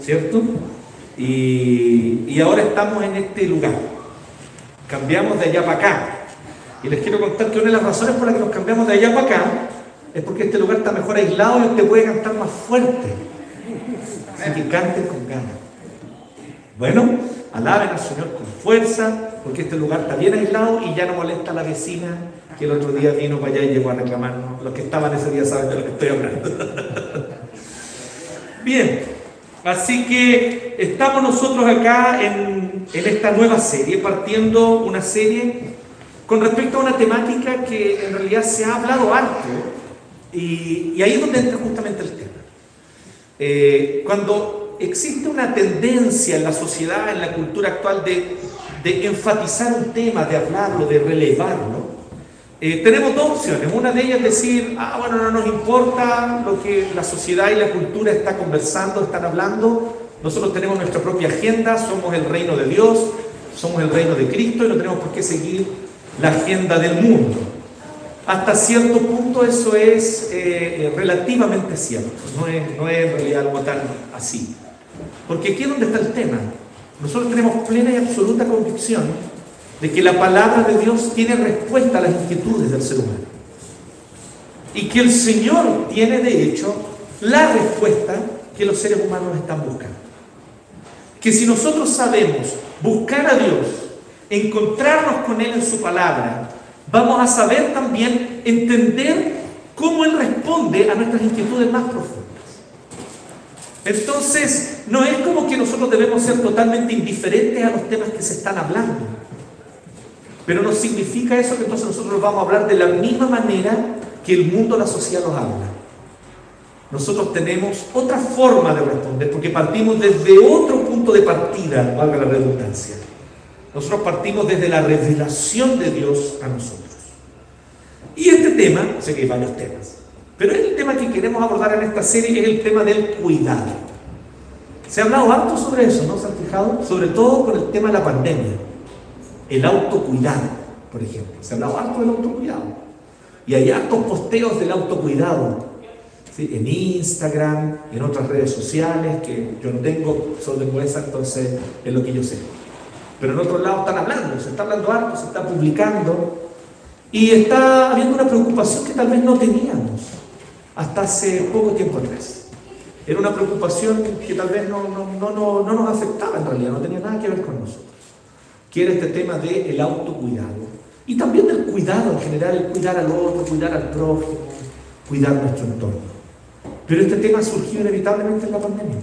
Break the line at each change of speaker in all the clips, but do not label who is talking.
¿cierto? Y, y ahora estamos en este lugar. Cambiamos de allá para acá. Y les quiero contar que una de las razones por las que nos cambiamos de allá para acá es porque este lugar está mejor aislado y usted puede cantar más fuerte. Así que canten con ganas. Bueno, alaben al Señor con fuerza, porque este lugar está bien aislado y ya no molesta a la vecina que el otro día vino para allá y llegó a reclamarnos. Los que estaban ese día saben de lo que estoy hablando. Bien, así que estamos nosotros acá en, en esta nueva serie, partiendo una serie con respecto a una temática que en realidad se ha hablado harto, y, y ahí es donde entra justamente el tema. Eh, cuando existe una tendencia en la sociedad, en la cultura actual, de, de enfatizar un tema, de hablarlo, de relevarlo, eh, tenemos dos opciones. Una de ellas es decir, ah, bueno, no nos importa lo que la sociedad y la cultura está conversando, están hablando. Nosotros tenemos nuestra propia agenda, somos el reino de Dios, somos el reino de Cristo y no tenemos por qué seguir la agenda del mundo. Hasta cierto punto eso es eh, eh, relativamente cierto, no es, no es en realidad algo tan así. Porque aquí es donde está el tema. Nosotros tenemos plena y absoluta convicción de que la palabra de Dios tiene respuesta a las inquietudes del ser humano. Y que el Señor tiene de hecho la respuesta que los seres humanos están buscando. Que si nosotros sabemos buscar a Dios, encontrarnos con Él en su palabra, vamos a saber también entender cómo Él responde a nuestras inquietudes más profundas. Entonces, no es como que nosotros debemos ser totalmente indiferentes a los temas que se están hablando. Pero no significa eso que entonces nosotros vamos a hablar de la misma manera que el mundo, la sociedad nos habla. Nosotros tenemos otra forma de responder, porque partimos desde otro punto de partida, valga la redundancia. Nosotros partimos desde la revelación de Dios a nosotros. Y este tema, sé que hay varios temas, pero el tema que queremos abordar en esta serie es el tema del cuidado. Se ha hablado harto sobre eso, ¿no? ¿Se han fijado? Sobre todo con el tema de la pandemia. El autocuidado, por ejemplo. Se ha hablado harto del autocuidado. Y hay hartos posteos del autocuidado. En Instagram, en otras redes sociales, que yo no tengo, solo tengo esa, entonces es lo que yo sé. Pero en otros lados están hablando, se está hablando harto, se está publicando. Y está habiendo una preocupación que tal vez no teníamos hasta hace poco tiempo atrás. Era una preocupación que tal vez no, no, no, no nos afectaba en realidad, no tenía nada que ver con nosotros. Que era este tema del autocuidado. Y también del cuidado en general, el cuidar al otro, cuidar al prójimo, cuidar nuestro entorno. Pero este tema surgió inevitablemente en la pandemia.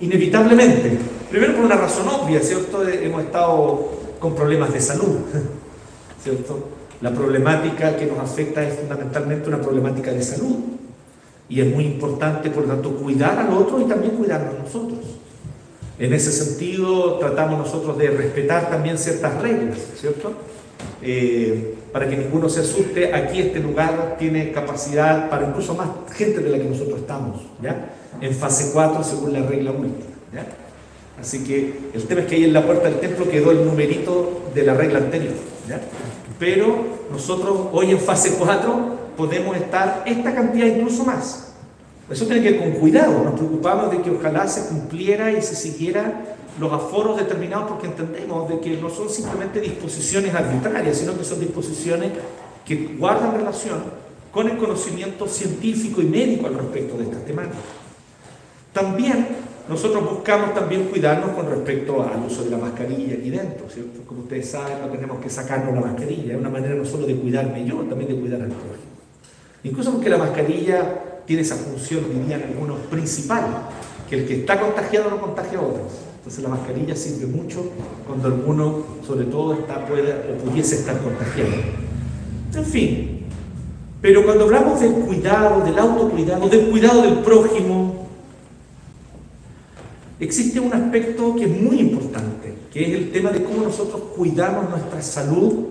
Inevitablemente. Primero por una razón obvia, ¿cierto? Hemos estado con problemas de salud, ¿cierto? La problemática que nos afecta es fundamentalmente una problemática de salud. Y es muy importante, por lo tanto, cuidar al otro y también cuidarnos nosotros. En ese sentido, tratamos nosotros de respetar también ciertas reglas, ¿cierto? Eh, para que ninguno se asuste, aquí este lugar tiene capacidad para incluso más gente de la que nosotros estamos, ¿ya? En fase 4, según la regla última, ¿ya? Así que el tema es que ahí en la puerta del templo quedó el numerito de la regla anterior, ¿ya? Pero nosotros hoy en fase 4 podemos estar esta cantidad incluso más. Eso tiene que ver con cuidado, nos preocupamos de que ojalá se cumpliera y se siguiera los aforos determinados porque entendemos de que no son simplemente disposiciones arbitrarias, sino que son disposiciones que guardan relación con el conocimiento científico y médico al respecto de estas temáticas. También nosotros buscamos también cuidarnos con respecto al uso de la mascarilla aquí dentro, ¿cierto? Como ustedes saben, no tenemos que sacarnos la mascarilla, es una manera no solo de cuidarme yo, también de cuidar al prójimo. Incluso porque la mascarilla tiene esa función, dirían algunos, principal, que el que está contagiado no contagia a otros. Entonces la mascarilla sirve mucho cuando alguno, sobre todo, está, puede o pudiese estar contagiado. En fin, pero cuando hablamos del cuidado, del autocuidado, del cuidado del prójimo, existe un aspecto que es muy importante, que es el tema de cómo nosotros cuidamos nuestra salud,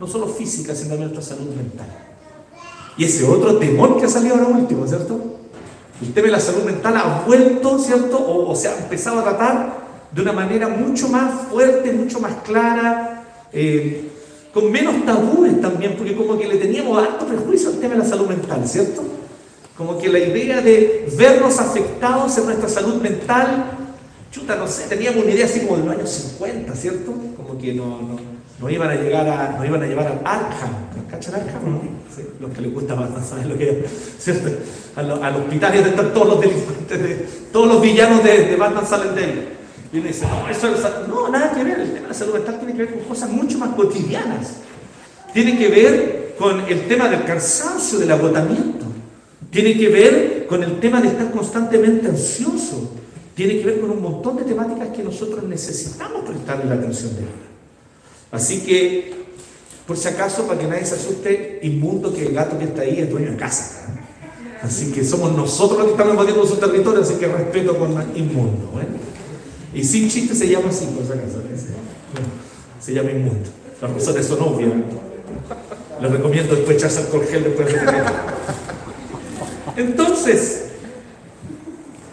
no solo física, sino nuestra salud mental. Y ese otro temor que ha salido ahora último, ¿cierto? El tema de la salud mental ha vuelto, ¿cierto? O, o se ha empezado a tratar de una manera mucho más fuerte, mucho más clara, eh, con menos tabúes también, porque como que le teníamos alto prejuicio al tema de la salud mental, ¿cierto? Como que la idea de vernos afectados en nuestra salud mental, chuta, no sé, teníamos una idea así como de los años 50, ¿cierto? Como que no, no iban a llegar a, no iban a llevar al Arkham, ¿no cachan Arkham? Sí, los que les gusta más, ¿saben lo que es? ¿Cierto? Al, al hospital donde están todos los delincuentes, de, todos los villanos de, de Batman salen de él. Y uno dice, no, eso es, no, nada que ver, el tema de la salud mental tiene que ver con cosas mucho más cotidianas. Tiene que ver con el tema del cansancio, del agotamiento. Tiene que ver con el tema de estar constantemente ansioso. Tiene que ver con un montón de temáticas que nosotros necesitamos prestarle la atención de ahora. Así que, por si acaso, para que nadie se asuste, inmundo que el gato que está ahí es dueño de casa. Así que somos nosotros los que estamos invadiendo su territorio, así que respeto con inmundo. ¿eh? Y sin chiste se llama así, por si acaso. ¿eh? Se llama inmundo. Las razones son obvias. Les recomiendo después echarse alcohol gel después de tener. Entonces,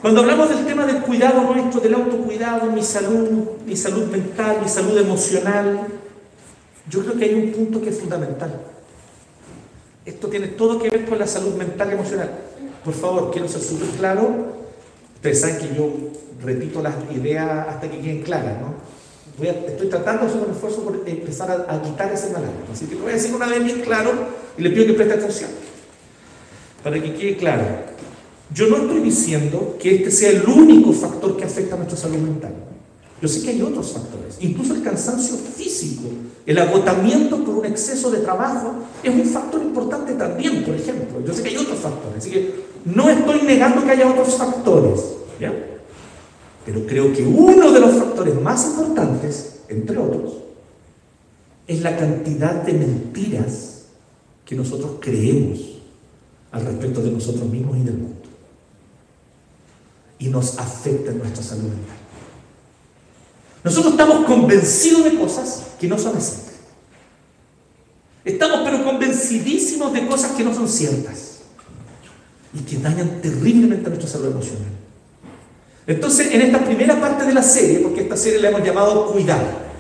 cuando hablamos del tema del cuidado nuestro, del autocuidado, mi salud, mi salud mental, mi salud emocional, yo creo que hay un punto que es fundamental. Esto tiene todo que ver con la salud mental y emocional. Por favor, quiero ser súper claro. Ustedes saben que yo repito las ideas hasta que queden claras, ¿no? Voy a, estoy tratando de hacer un esfuerzo por empezar a, a quitar ese malandro. Así que lo voy a decir una vez bien claro y le pido que preste atención. Para que quede claro. Yo no estoy diciendo que este sea el único factor que afecta a nuestra salud mental. Yo sé que hay otros factores, incluso el cansancio físico, el agotamiento por un exceso de trabajo es un factor importante también, por ejemplo. Yo sé que hay otros factores, así que no estoy negando que haya otros factores, ¿ya? Pero creo que uno de los factores más importantes, entre otros, es la cantidad de mentiras que nosotros creemos al respecto de nosotros mismos y del mundo. Y nos afecta en nuestra salud mental. Nosotros estamos convencidos de cosas que no son así. Estamos pero convencidísimos de cosas que no son ciertas y que dañan terriblemente a nuestra salud emocional. Entonces, en esta primera parte de la serie, porque esta serie la hemos llamado Cuidar,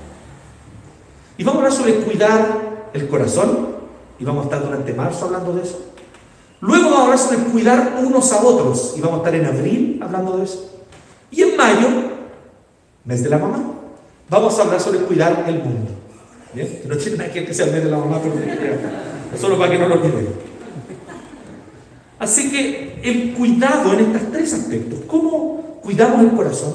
y vamos a hablar sobre cuidar el corazón, y vamos a estar durante marzo hablando de eso. Luego vamos a hablar sobre cuidar unos a otros, y vamos a estar en abril hablando de eso. Y en mayo, mes de la mamá, vamos a hablar sobre cuidar el mundo. No tiene nada que ver sea el mes de la mamá, pero solo para que no lo olviden. Así que el cuidado en estos tres aspectos, ¿cómo cuidamos el corazón?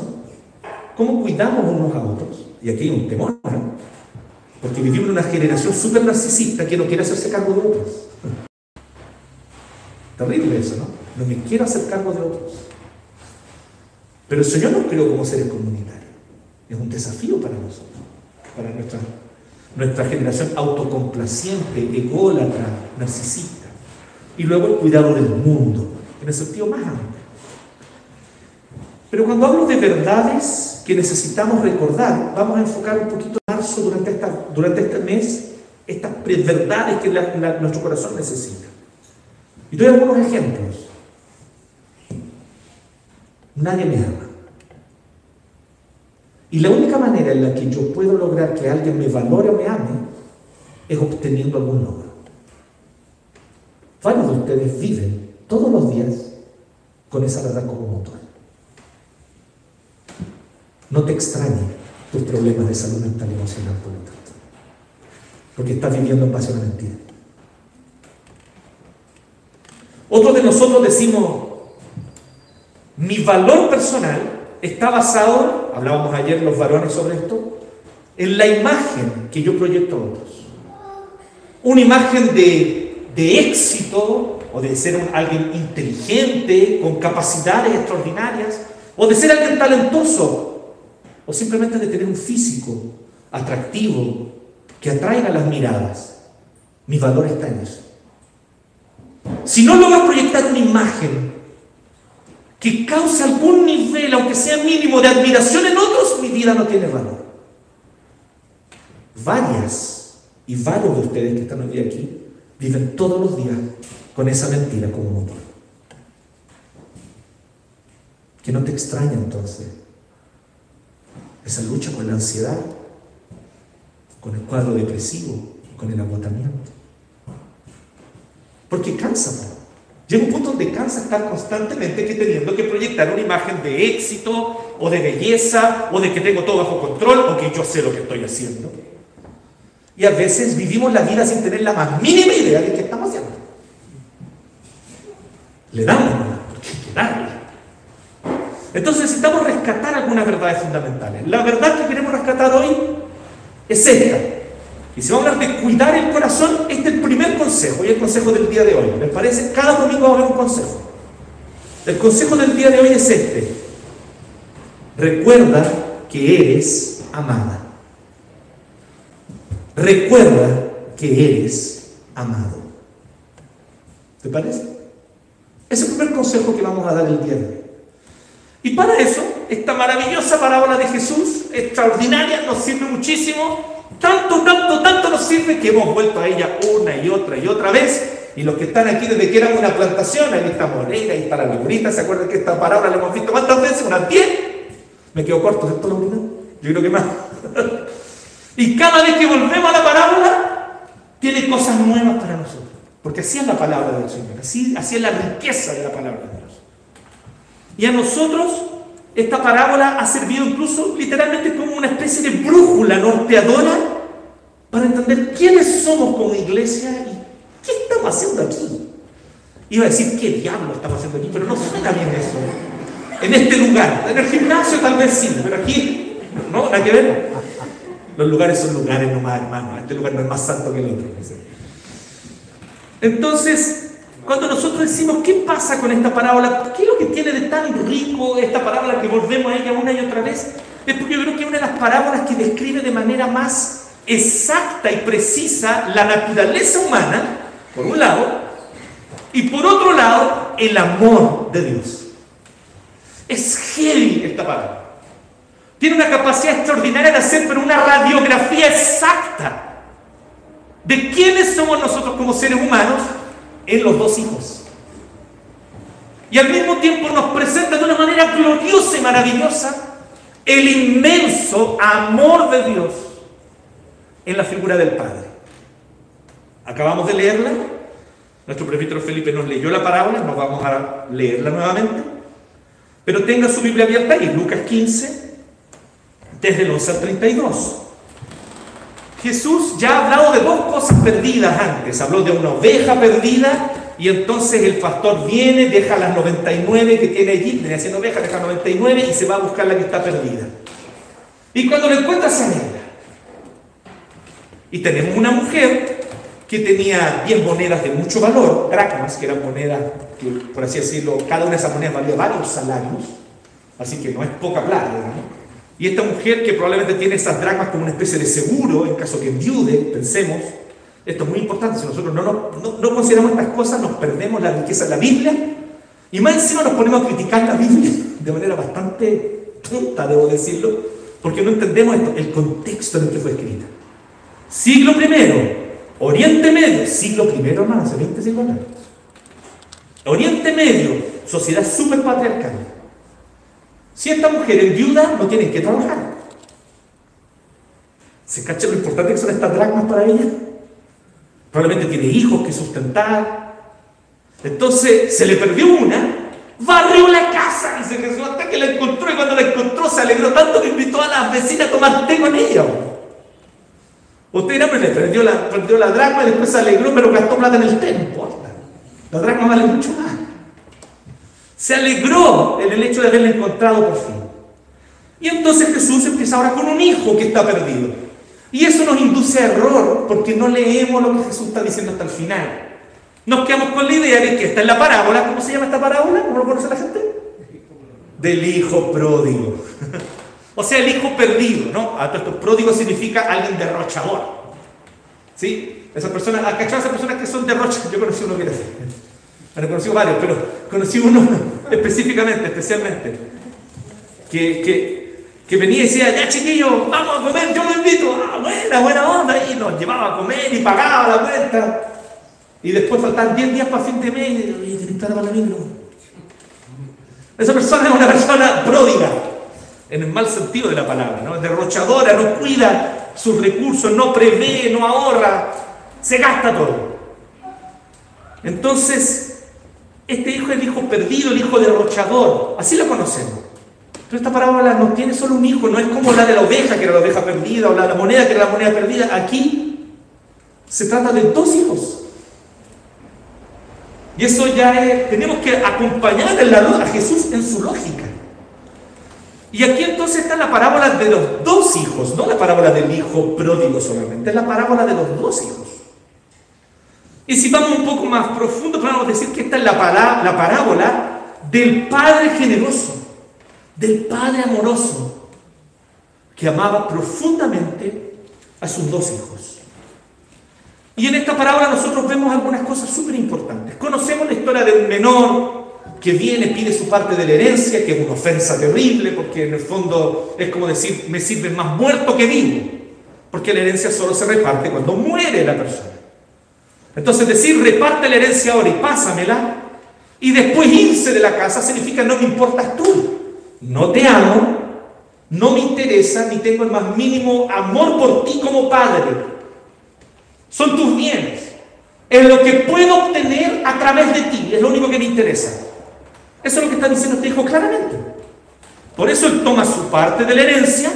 ¿Cómo cuidamos unos a otros? Y aquí hay un temor, ¿no? Porque vivimos en una generación súper narcisista que no quiere hacerse cargo de otros. Terrible eso, ¿no? No me quiero hacer cargo de otros. Pero el Señor nos creó como seres comunitarios. Es un desafío para nosotros, para nuestra, nuestra generación autocomplaciente, ególatra, narcisista. Y luego el cuidado del mundo, en el sentido más amplio. Pero cuando hablo de verdades que necesitamos recordar, vamos a enfocar un poquito marzo durante, esta, durante este mes, estas verdades que nuestro corazón necesita. Y doy algunos ejemplos. Nadie me ama. Y la única manera en la que yo puedo lograr que alguien me valore o me ame es obteniendo algún logro. Varios de ustedes viven todos los días con esa verdad como motor. No te extrañe tus problemas de salud mental y emocional, por lo tanto, porque estás viviendo en base a una mentira. Otros de nosotros decimos, mi valor personal está basado, hablábamos ayer los varones sobre esto, en la imagen que yo proyecto a otros. Una imagen de, de éxito o de ser un, alguien inteligente, con capacidades extraordinarias, o de ser alguien talentoso, o simplemente de tener un físico atractivo que atraiga las miradas. Mi valor está en eso. Si no logras proyectar una imagen que cause algún nivel, aunque sea mínimo, de admiración en otros, mi vida no tiene valor. Varias y varios de ustedes que están hoy aquí viven todos los días con esa mentira como motor. Que no te extraña entonces esa lucha con la ansiedad, con el cuadro depresivo, con el agotamiento. Porque cansa. Llega un punto donde cansa estar constantemente que teniendo que proyectar una imagen de éxito o de belleza o de que tengo todo bajo control o que yo sé lo que estoy haciendo. Y a veces vivimos la vida sin tener la más mínima idea de qué estamos haciendo. Le damos, porque hay que darle. Entonces necesitamos rescatar algunas verdades fundamentales. La verdad que queremos rescatar hoy es esta. Y si vamos a hablar de cuidar el corazón, este es el primer consejo y el consejo del día de hoy. ¿Les parece? Cada domingo va a haber un consejo. El consejo del día de hoy es este. Recuerda que eres amada. Recuerda que eres amado. ¿Te parece? Es el primer consejo que vamos a dar el día de hoy. Y para eso, esta maravillosa parábola de Jesús, extraordinaria, nos sirve muchísimo. Tanto, tanto, tanto nos sirve que hemos vuelto a ella una y otra y otra vez. Y los que están aquí desde que eran una plantación, ahí está Moreira, ahí está la Laurita, ¿se acuerdan que esta parábola la hemos visto cuántas veces? ¿Unas 10? Me quedo corto, ¿cierto, Laurita? Yo creo que más. y cada vez que volvemos a la parábola, tiene cosas nuevas para nosotros. Porque así es la palabra del Señor, así es la riqueza de la palabra de Dios. Y a nosotros esta parábola ha servido incluso literalmente como una especie de brújula norteadora para entender quiénes somos como iglesia y qué estamos haciendo aquí. Iba a decir qué diablo estamos haciendo aquí, pero no suena bien eso. En este lugar, en el gimnasio tal vez sí, pero aquí no, hay que ver. Los lugares son lugares nomás, hermano. Este lugar no es más santo que el otro. Entonces, cuando nosotros decimos, ¿qué pasa con esta parábola? ¿Qué es lo que tiene de tan rico esta parábola que volvemos a ella una y otra vez? Es porque yo creo que es una de las parábolas que describe de manera más exacta y precisa la naturaleza humana, por un lado, y por otro lado, el amor de Dios. Es heavy esta parábola. Tiene una capacidad extraordinaria de hacer, pero una radiografía exacta de quiénes somos nosotros como seres humanos en los dos hijos. Y al mismo tiempo nos presenta de una manera gloriosa y maravillosa el inmenso amor de Dios en la figura del Padre. Acabamos de leerla. Nuestro prefecto Felipe nos leyó la parábola, nos vamos a leerla nuevamente. Pero tenga su Biblia abierta ahí, Lucas 15, desde el 11 al 32. Jesús ya ha hablado de dos cosas perdidas antes. Habló de una oveja perdida y entonces el pastor viene, deja las 99 que tiene allí, viene haciendo oveja, deja 99 y se va a buscar la que está perdida. Y cuando lo encuentra se alegra. Y tenemos una mujer que tenía 10 monedas de mucho valor, dracmas, que eran monedas por así decirlo, cada una de esas monedas valía varios salarios, así que no es poca plata, ¿no? Y esta mujer que probablemente tiene esas dracmas como una especie de seguro en caso que enviude, pensemos, esto es muy importante, si nosotros no, no, no, consideramos estas cosas, nos perdemos la riqueza de la Biblia y más encima nos ponemos a criticar la Biblia de manera bastante tonta, debo decirlo, porque no entendemos el contexto en el que fue escrita. Siglo I, Oriente Medio, siglo I, hermano, hace 20 siglos Oriente Medio, sociedad súper patriarcal. Si esta mujer es viuda, no tienen que trabajar. ¿Se cacha lo importante que son estas dracmas para ella? Probablemente tiene hijos que sustentar. Entonces se le perdió una, barrió la casa, y se hasta que la encontró. Y cuando la encontró, se alegró tanto que invitó a las vecinas a tomar té con ella. Usted dirá, pero le perdió la, perdió la dracma y después se alegró, pero gastó plata en el té. No importa. La dracma vale mucho más. Se alegró en el hecho de haberla encontrado por fin. Y entonces Jesús empieza ahora con un hijo que está perdido. Y eso nos induce a error porque no leemos lo que Jesús está diciendo hasta el final. Nos quedamos con la idea de que está en la parábola. ¿Cómo se llama esta parábola? ¿Cómo lo conoce la gente? Del hijo pródigo. o sea, el hijo perdido, ¿no? A esto pródigo significa alguien derrochador. ¿Sí? Esas personas, ¿has cachado esas personas que son derrochadoras? Yo conocí uno que era así. He conocido varios, pero conocí uno específicamente, especialmente, que, que, que, venía y decía, ya chiquillo, vamos a comer, yo lo invito. Ah, buena, buena onda. Y nos llevaba a comer y pagaba la cuenta. Y después faltaban 10 días para fin de mes y la. Esa persona es una persona pródiga, en el mal sentido de la palabra, ¿no? derrochadora, no cuida sus recursos, no prevé, no ahorra, se gasta todo. Entonces, Este hijo es el hijo perdido, el hijo derrochador. Así lo conocemos. Pero esta parábola no tiene solo un hijo, no es como la de la oveja, que era la oveja perdida, o la de la moneda, que era la moneda perdida. Aquí se trata de dos hijos. Y eso ya es, tenemos que acompañar a Jesús en su lógica. Y aquí entonces está la parábola de los dos hijos, no la parábola del hijo pródigo solamente, es la parábola de los dos hijos. Y si vamos un poco más profundo, podemos decir que esta es la, la parábola del Padre generoso, del Padre amoroso, que amaba profundamente a sus dos hijos. Y en esta parábola nosotros vemos algunas cosas súper importantes. Conocemos la historia de un menor que viene, pide su parte de la herencia, que es una ofensa terrible, porque en el fondo es como decir, me sirve más muerto que vivo, porque la herencia solo se reparte cuando muere la persona. Entonces decir reparte la herencia ahora y pásamela y después irse de la casa significa no me importas tú. No te amo, no me interesa ni tengo el más mínimo amor por ti como padre. Son tus bienes. Es lo que puedo obtener a través de ti. Es lo único que me interesa. Eso es lo que está diciendo este hijo claramente. Por eso él toma su parte de la herencia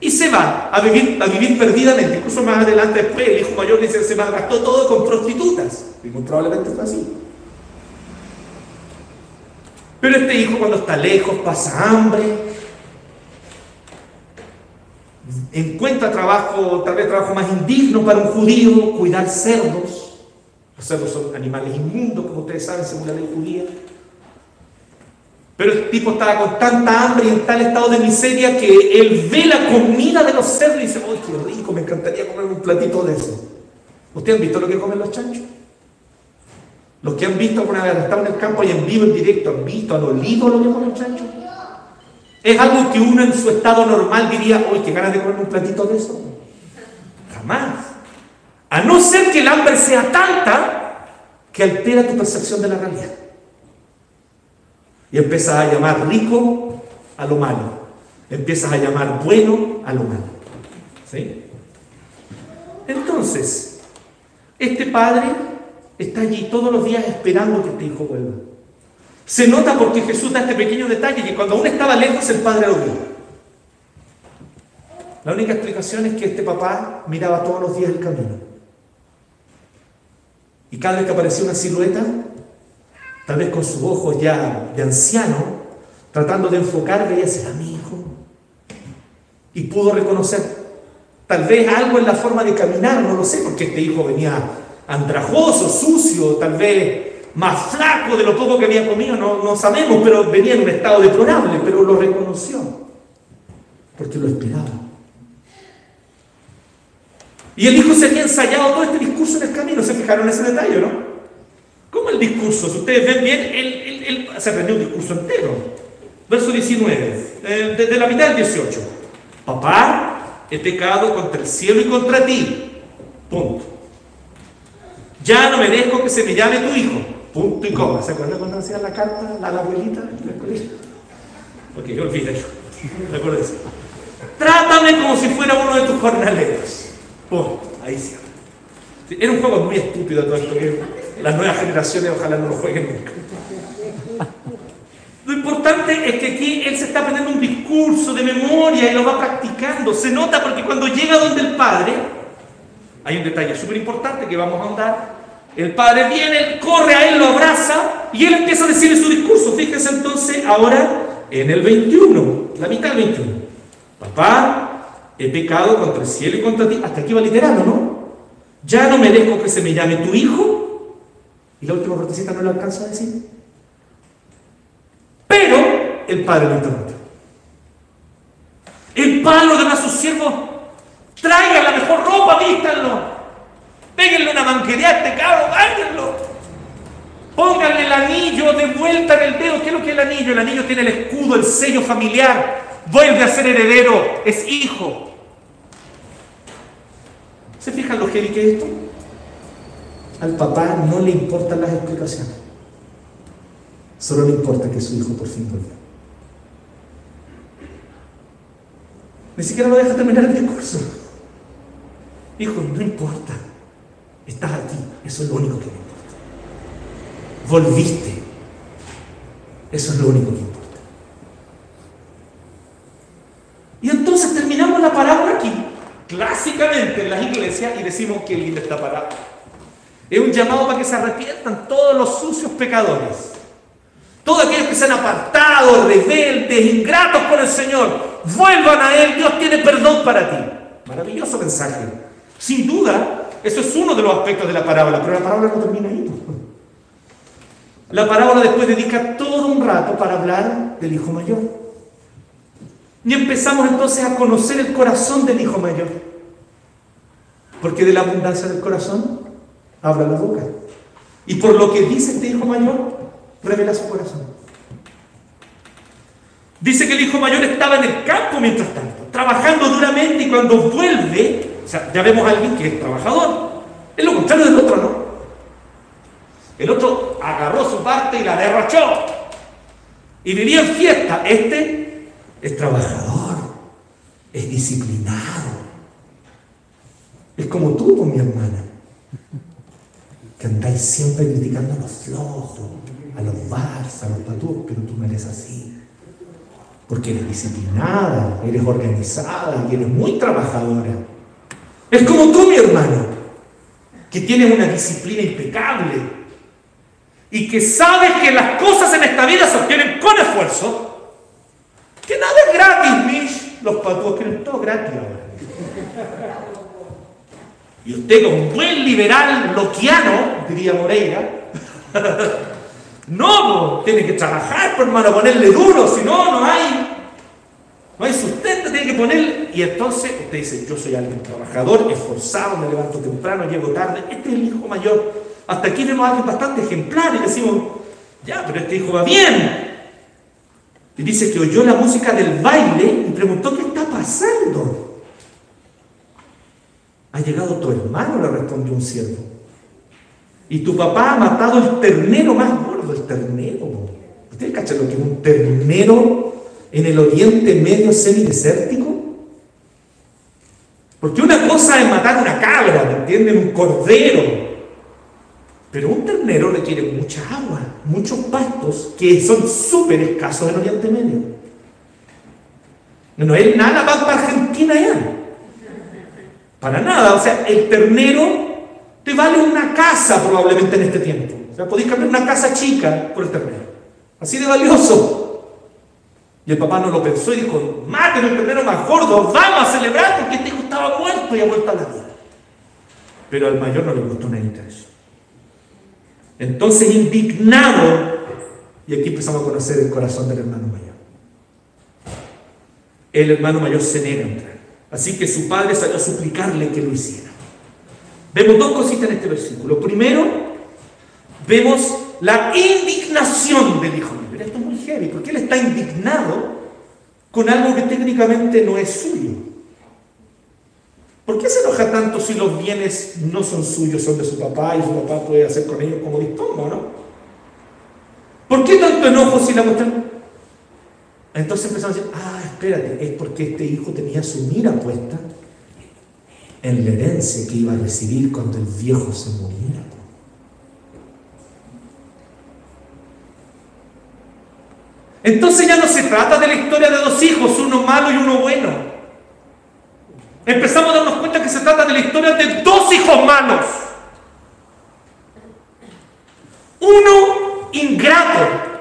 y se va a vivir, a vivir perdidamente. Incluso más adelante, después, el hijo mayor dice: se malgastó todo con prostitutas. Y muy probablemente fue así. Pero este hijo, cuando está lejos, pasa hambre, encuentra trabajo, tal vez trabajo más indigno para un judío, cuidar cerdos. Los cerdos son animales inmundos, como ustedes saben, según la ley judía. Pero el tipo estaba con tanta hambre y en tal estado de miseria que él ve la comida de los cerdos y dice, ¡ay, qué rico! Me encantaría comer un platito de eso. ¿Ustedes han visto lo que comen los chanchos? Los que han visto alguna vez, estado en el campo y en vivo, en directo, han visto, han olido lo que comen los chanchos. Es algo que uno en su estado normal diría, ¡ay, qué ganas de comer un platito de eso! Jamás. A no ser que el hambre sea tanta que altera tu percepción de la realidad. Y empiezas a llamar rico a lo malo. Empiezas a llamar bueno a lo malo. ¿Sí? Entonces, este padre está allí todos los días esperando que este hijo vuelva. Se nota porque Jesús da este pequeño detalle que cuando aún estaba lejos el padre lo vio. La única explicación es que este papá miraba todos los días el camino. Y cada vez que aparecía una silueta, tal vez con sus ojos ya de anciano, tratando de enfocar, veía, será mi hijo. Y pudo reconocer tal vez algo en la forma de caminar, no lo sé, porque este hijo venía andrajoso, sucio, tal vez más flaco de lo poco que había comido, no, no sabemos, pero venía en un estado deplorable, pero lo reconoció, porque lo esperaba. Y el hijo se había ensayado todo este discurso en el camino, ¿se fijaron en ese detalle, no? ¿Cómo el discurso? Si ustedes ven bien, se aprendió un discurso entero. Verso 19, eh, desde la mitad del 18. Papá, he pecado contra el cielo y contra ti. Punto. Ya no merezco que se me llame tu hijo. Punto y coma. ¿Se acuerdan cuando hacía la carta a la abuelita en el colegio? Ok, eso. Trátame como si fuera uno de tus jornaleros. Punto. Ahí sí. Era un juego muy estúpido todo esto. Que las nuevas generaciones ojalá no lo jueguen nunca. Lo importante es que aquí él se está aprendiendo un discurso de memoria y lo va practicando. Se nota porque cuando llega donde el padre, hay un detalle súper importante que vamos a andar. El padre viene, corre a él, lo abraza y él empieza a decirle su discurso. Fíjese entonces ahora en el 21, la mitad del 21. Papá, he pecado contra el cielo y contra ti. Hasta aquí va literal, ¿no? Ya no merezco que se me llame tu hijo y la última partecita no lo alcanza a decir. Pero el padre lo interrumpió. El padre ordena a sus siervos, traigan la mejor ropa, vístanlo. Péguenle una manquería a este cabro, báñenlo. Pónganle el anillo de vuelta en el dedo. ¿Qué es lo que es el anillo? El anillo tiene el escudo, el sello familiar. Vuelve a ser heredero, es hijo. ¿Se fijan lo que es esto? Al papá no le importan las explicaciones. Solo le importa que su hijo por fin vuelva. Ni siquiera lo deja terminar el discurso. Hijo, no importa. Estás aquí. Eso es lo único que me importa. Volviste. Eso es lo único que importa. Y entonces terminamos la parábola aquí, clásicamente en las iglesias, y decimos que linda esta parábola. Es un llamado para que se arrepientan todos los sucios pecadores. Todos aquellos que se han apartado, rebeldes, ingratos con el Señor, vuelvan a Él, Dios tiene perdón para ti. Maravilloso mensaje. Sin duda, eso es uno de los aspectos de la parábola, pero la parábola no termina ahí. La parábola después dedica todo un rato para hablar del hijo mayor. Y empezamos entonces a conocer el corazón del hijo mayor. Porque de la abundancia del corazón habla la boca. Y por lo que dice este hijo mayor, revela su corazón. Dice que el hijo mayor estaba en el campo mientras tanto, trabajando duramente y cuando vuelve, ya vemos a alguien que es trabajador. Es lo contrario del otro, ¿no? El otro agarró su parte y la derrochó. Y vivía en fiesta. Este es trabajador, es disciplinado. Es como tú, mi hermana, que andáis siempre criticando a los flojos, a los bars, a los patúos, pero tú no eres así. Porque eres disciplinada, eres organizada y eres muy trabajadora. Es como tú, mi hermano, que tienes una disciplina impecable y que sabes que las cosas en esta vida se obtienen con esfuerzo. Que nada es gratis, Mish. Los patúos quieren todo gratis ahora. Y usted, como buen liberal loquiano, diría Moreira, No, tiene que trabajar, por hermano, ponerle duro, si no, no hay, no hay sustento, tiene que poner. Y entonces usted dice, yo soy alguien trabajador, esforzado, me levanto temprano, llego tarde. Este es el hijo mayor. Hasta aquí vemos a alguien bastante ejemplar y decimos, ya, pero este hijo va bien. Y dice que oyó la música del baile y preguntó, ¿qué está pasando? Ha llegado tu hermano, le respondió un siervo. Y tu papá ha matado el ternero más el ternero. ¿Ustedes cachan lo que es un ternero en el Oriente Medio semidesértico? Porque una cosa es matar una cabra, ¿me entienden? Un cordero. Pero un ternero requiere mucha agua, muchos pastos que son súper escasos en Oriente Medio. No es nada más para Argentina ya. Para nada. O sea, el ternero te vale una casa probablemente en este tiempo. O sea, podéis cambiar una casa chica por el ternero. Así de valioso. Y el papá no lo pensó y dijo, maten el ternero más gordo, vamos a celebrar porque este hijo estaba muerto y ha vuelto a la vida. Pero al mayor no le gustó nada eso. Entonces, indignado, y aquí empezamos a conocer el corazón del hermano mayor. El hermano mayor se niega a entrar. Así que su padre salió a suplicarle que lo hiciera. Vemos dos cositas en este versículo. Primero, vemos la indignación del hijo mayor. Esto es muy heavy, porque él está indignado con algo que técnicamente no es suyo. ¿Por qué se enoja tanto si los bienes no son suyos, son de su papá y su papá puede hacer con ellos como disponga, no? ¿Por qué tanto enojo si la cuestión? Entonces empezamos a decir, ah, espérate, es porque este hijo tenía su mira puesta en la herencia que iba a recibir cuando el viejo se muriera. Entonces ya no se trata de la historia de dos hijos, uno malo y uno bueno. Empezamos a darnos cuenta que se trata de la historia de dos hijos malos. Uno ingrato,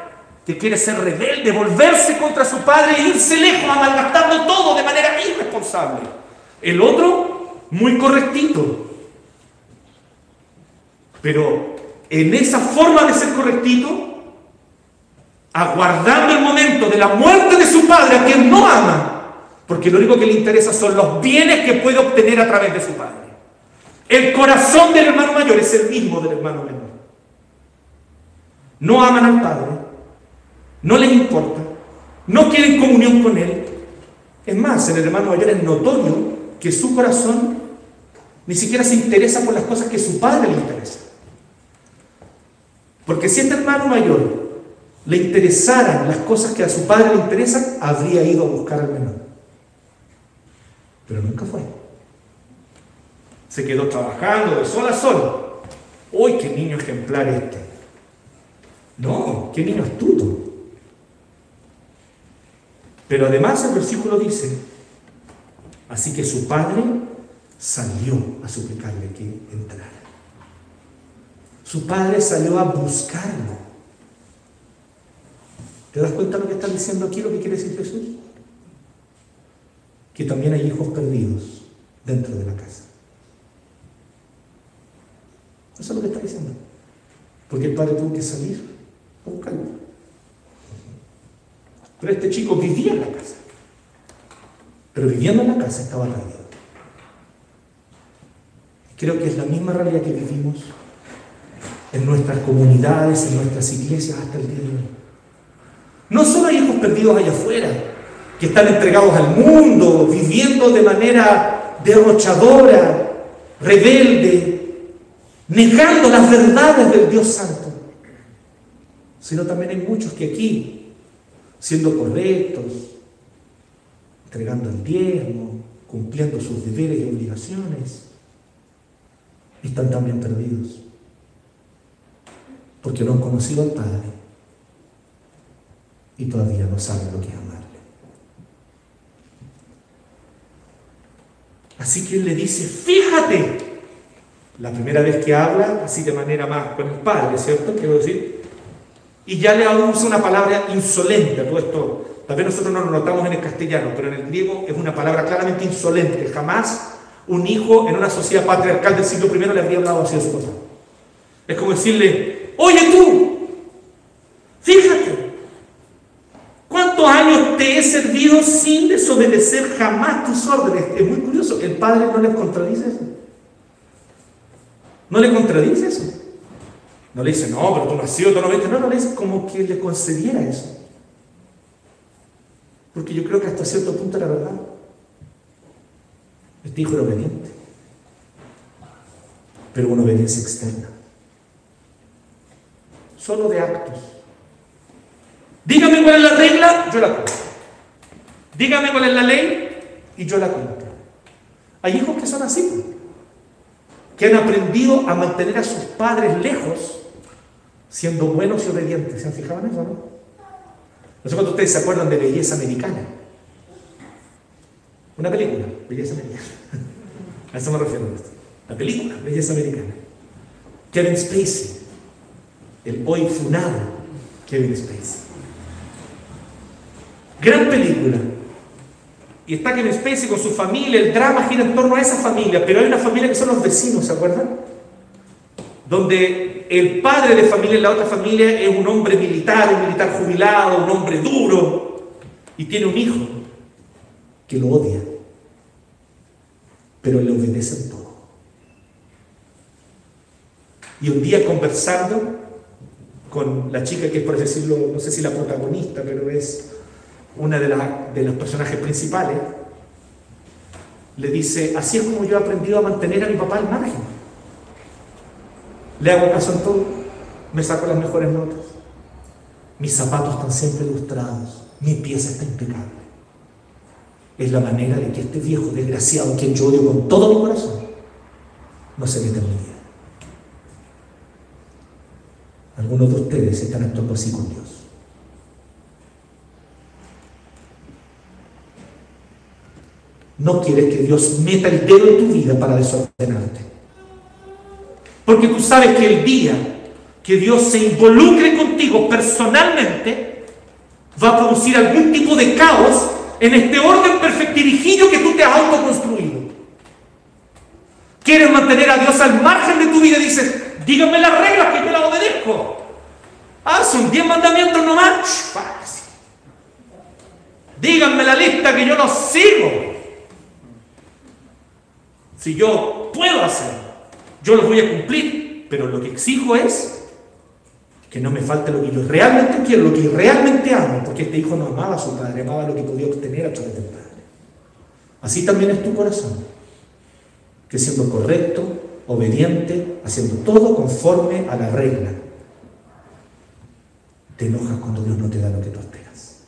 que quiere ser rebelde, volverse contra su padre e irse lejos, a malgastarlo todo de manera irresponsable. El otro, muy correctito. Pero en esa forma de ser correctito, aguardando el momento de la muerte de su padre, a quien no ama, porque lo único que le interesa son los bienes que puede obtener a través de su padre. El corazón del hermano mayor es el mismo del hermano menor. No aman al padre, no les importa, no quieren comunión con él. Es más, el hermano mayor es notorio que su corazón ni siquiera se interesa por las cosas que su padre le interesa. Porque si este hermano mayor le interesaran las cosas que a su padre le interesan, habría ido a buscar al menor. Pero nunca fue. Se quedó trabajando de sol a sol. ¡Uy, qué niño ejemplar este! No, qué niño astuto. Pero además el versículo dice, así que su padre salió a suplicarle que entrara. Su padre salió a buscarlo. ¿Te das cuenta de lo que está diciendo aquí, lo que quiere decir Jesús? Que también hay hijos perdidos dentro de la casa. Eso es lo que está diciendo. Porque el padre tuvo que salir a buscarlo. Pero este chico vivía en la casa. Pero viviendo en la casa estaba perdido. Creo que es la misma realidad que vivimos en nuestras comunidades, en nuestras iglesias hasta el día de hoy. No solo hay hijos perdidos allá afuera, que están entregados al mundo, viviendo de manera derrochadora, rebelde, negando las verdades del Dios Santo, sino también hay muchos que aquí, siendo correctos, entregando el diezmo, cumpliendo sus deberes y obligaciones, están también perdidos porque no han conocido al Padre y todavía no saben lo que es amarle. Así que él le dice, fíjate, la primera vez que habla, así de manera más con el Padre, ¿cierto? Quiero decir, y ya le usa una palabra insolente a todo esto. Tal vez nosotros no lo notamos en el castellano, pero en el griego es una palabra claramente insolente. Jamás un hijo en una sociedad patriarcal del siglo I le habría hablado así a su papá. Es como decirle, Oye tú, fíjate, ¿cuántos años te he servido sin desobedecer jamás tus órdenes? Es muy curioso, el padre no le contradice eso. No le contradice eso. No le dice, no, pero tú no has sido, tú no No, no le dice como que le concediera eso. Porque yo creo que hasta cierto punto era verdad. Este hijo era obediente. Pero una obediencia externa solo de actos. Dígame cuál es la regla, yo la cumplo. Dígame cuál es la ley y yo la cumplo. Hay hijos que son así, pues, que han aprendido a mantener a sus padres lejos, siendo buenos y obedientes. ¿Se han fijado en eso, no? No sé cuántos ustedes se acuerdan de Belleza Americana. Una película, Belleza Americana. A eso me refiero. La película, Belleza Americana. Kevin Spacey el hoy funado Kevin Spacey. Gran película. Y está Kevin Spacey con su familia, el drama gira en torno a esa familia, pero hay una familia que son los vecinos, ¿se acuerdan? Donde el padre de familia en la otra familia es un hombre militar, un militar jubilado, un hombre duro, y tiene un hijo que lo odia, pero le obedece en todo. Y un día conversando, con la chica que es, por decirlo, no sé si la protagonista, pero es una de, de los personajes principales, le dice, así es como yo he aprendido a mantener a mi papá al margen. Le hago caso en todo, me saco las mejores notas. Mis zapatos están siempre ilustrados, mi pieza está impecable. Es la manera de que este viejo desgraciado, quien yo odio con todo mi corazón, no se meta en mi vida. Algunos de ustedes están actuando así con Dios. No quieres que Dios meta el dedo en tu vida para desordenarte. Porque tú sabes que el día que Dios se involucre contigo personalmente, va a producir algún tipo de caos en este orden perfectirijillo que tú te has autoconstruido. Quieres mantener a Dios al margen de tu vida y dices, Díganme las reglas que yo las obedezco. Ah, son 10 mandamientos nomás. Díganme la lista que yo los sigo. Si yo puedo hacer, yo los voy a cumplir, pero lo que exijo es que no me falte lo que yo realmente quiero, lo que realmente amo, porque este hijo no amaba a su padre, amaba lo que podía obtener a través del padre. Así también es tu corazón, que siendo correcto, obediente, haciendo todo conforme a la regla. Te enojas cuando Dios no te da lo que tú esperas.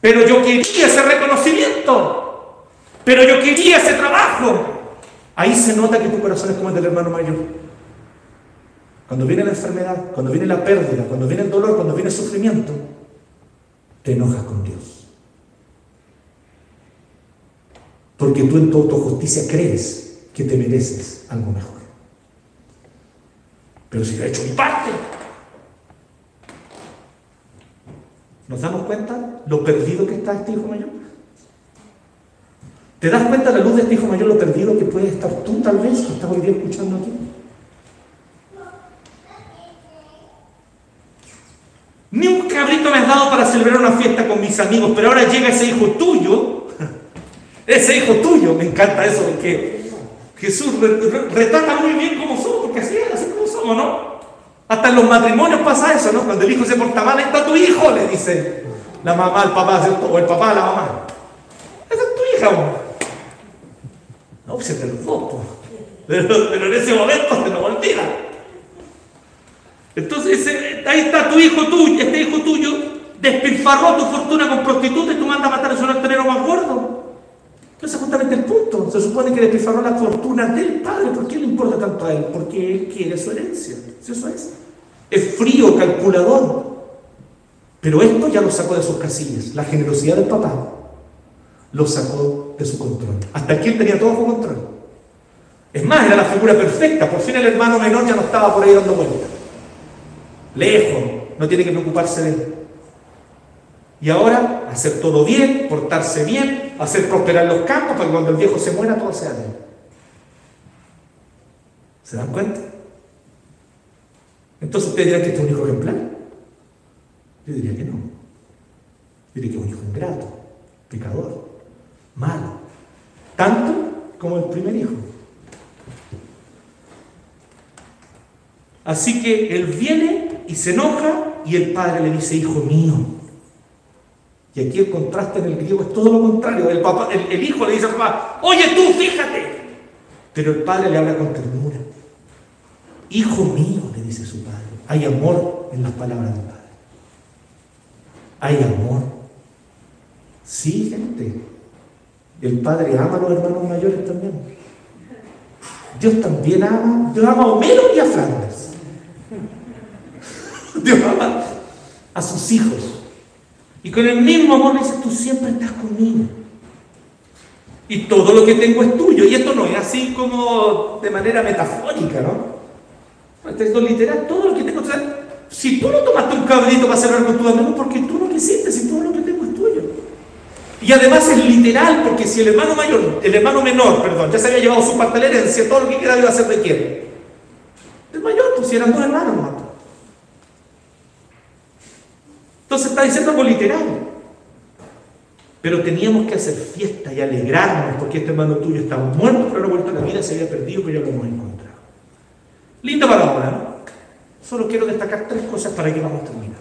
Pero yo quería ese reconocimiento. Pero yo quería ese trabajo. Ahí se nota que tu corazón es como el del hermano mayor. Cuando viene la enfermedad, cuando viene la pérdida, cuando viene el dolor, cuando viene el sufrimiento, te enojas con Dios. Porque tú en tu autojusticia crees que te mereces algo mejor. Pero si yo he hecho mi parte, ¿nos damos cuenta lo perdido que está este hijo mayor? ¿Te das cuenta la luz de este hijo mayor lo perdido estar tú tal vez que estás hoy día escuchando aquí? Ni un cabrito me has dado para celebrar una fiesta con mis amigos, pero ahora llega ese hijo tuyo, ese hijo tuyo, me encanta eso, porque Jesús retrata muy bien cómo somos, porque así es, así como somos, ¿no? Hasta en los matrimonios pasa eso, ¿no? Cuando el hijo se porta mal, está tu hijo, le dice la mamá al papá, o el papá a la mamá. Esa es tu hija, ¿no? No, se lo pero, pero en ese momento se nos olvida. Entonces, ahí está tu hijo tuyo, este hijo tuyo, despilfarró tu fortuna con prostituta y tú mandas a matar a su altanero más gordo. Ese es justamente el punto. Se supone que despilfarró la fortuna del padre. ¿Por qué le importa tanto a él? Porque él quiere su herencia. Eso es. Es frío, calculador. Pero esto ya lo sacó de sus casillas. La generosidad del papá lo sacó de su control. Hasta aquí él tenía todo bajo control. Es más, era la figura perfecta. Por fin el hermano menor ya no estaba por ahí dando vueltas lejos, no tiene que preocuparse de él. Y ahora, hacer todo bien, portarse bien, hacer prosperar los campos para que cuando el viejo se muera todo sea de él. ¿Se dan cuenta? Entonces usted dirá que este es un hijo ejemplar. Yo diría que no. Yo diría que es un hijo ingrato, pecador, malo. Tanto como el primer hijo. Así que él viene y se enoja y el padre le dice, hijo mío. Y aquí el contraste en el griego es todo lo contrario. El, el, hijo le dice al papá, oye tú, fíjate. Pero el padre le habla con ternura. Hijo mío, le dice su padre. Hay amor en las palabras del padre. Hay amor. Sí, gente. El padre ama a los hermanos mayores también. Dios también ama. Dios ama a Homero y a Flanders. Dios ama a sus hijos. Y con el mismo amor dice, tú siempre estás conmigo. Y todo lo que tengo es tuyo. Y esto no es así como de manera metafórica, ¿no? Esto es literal, todo lo que tengo. si tú no tomaste un cabrito para celebrar con tu amigo, porque tú no quisiste, si todo lo que tengo es tuyo. Y además es literal, porque si el hermano mayor, el hermano menor, perdón, ya se había llevado su parte de herencia, todo lo que queda iba a ser de quién? El mayor, pues si eran dos hermanos, ¿no? Entonces está diciendo algo literal. Pero teníamos que hacer fiesta y alegrarnos porque este hermano tuyo estaba muerto, pero ha vuelto a la vida, se había perdido, pero ya lo hemos encontrado. Linda palabra, ¿no? Solo quiero destacar tres cosas para que vamos a terminar.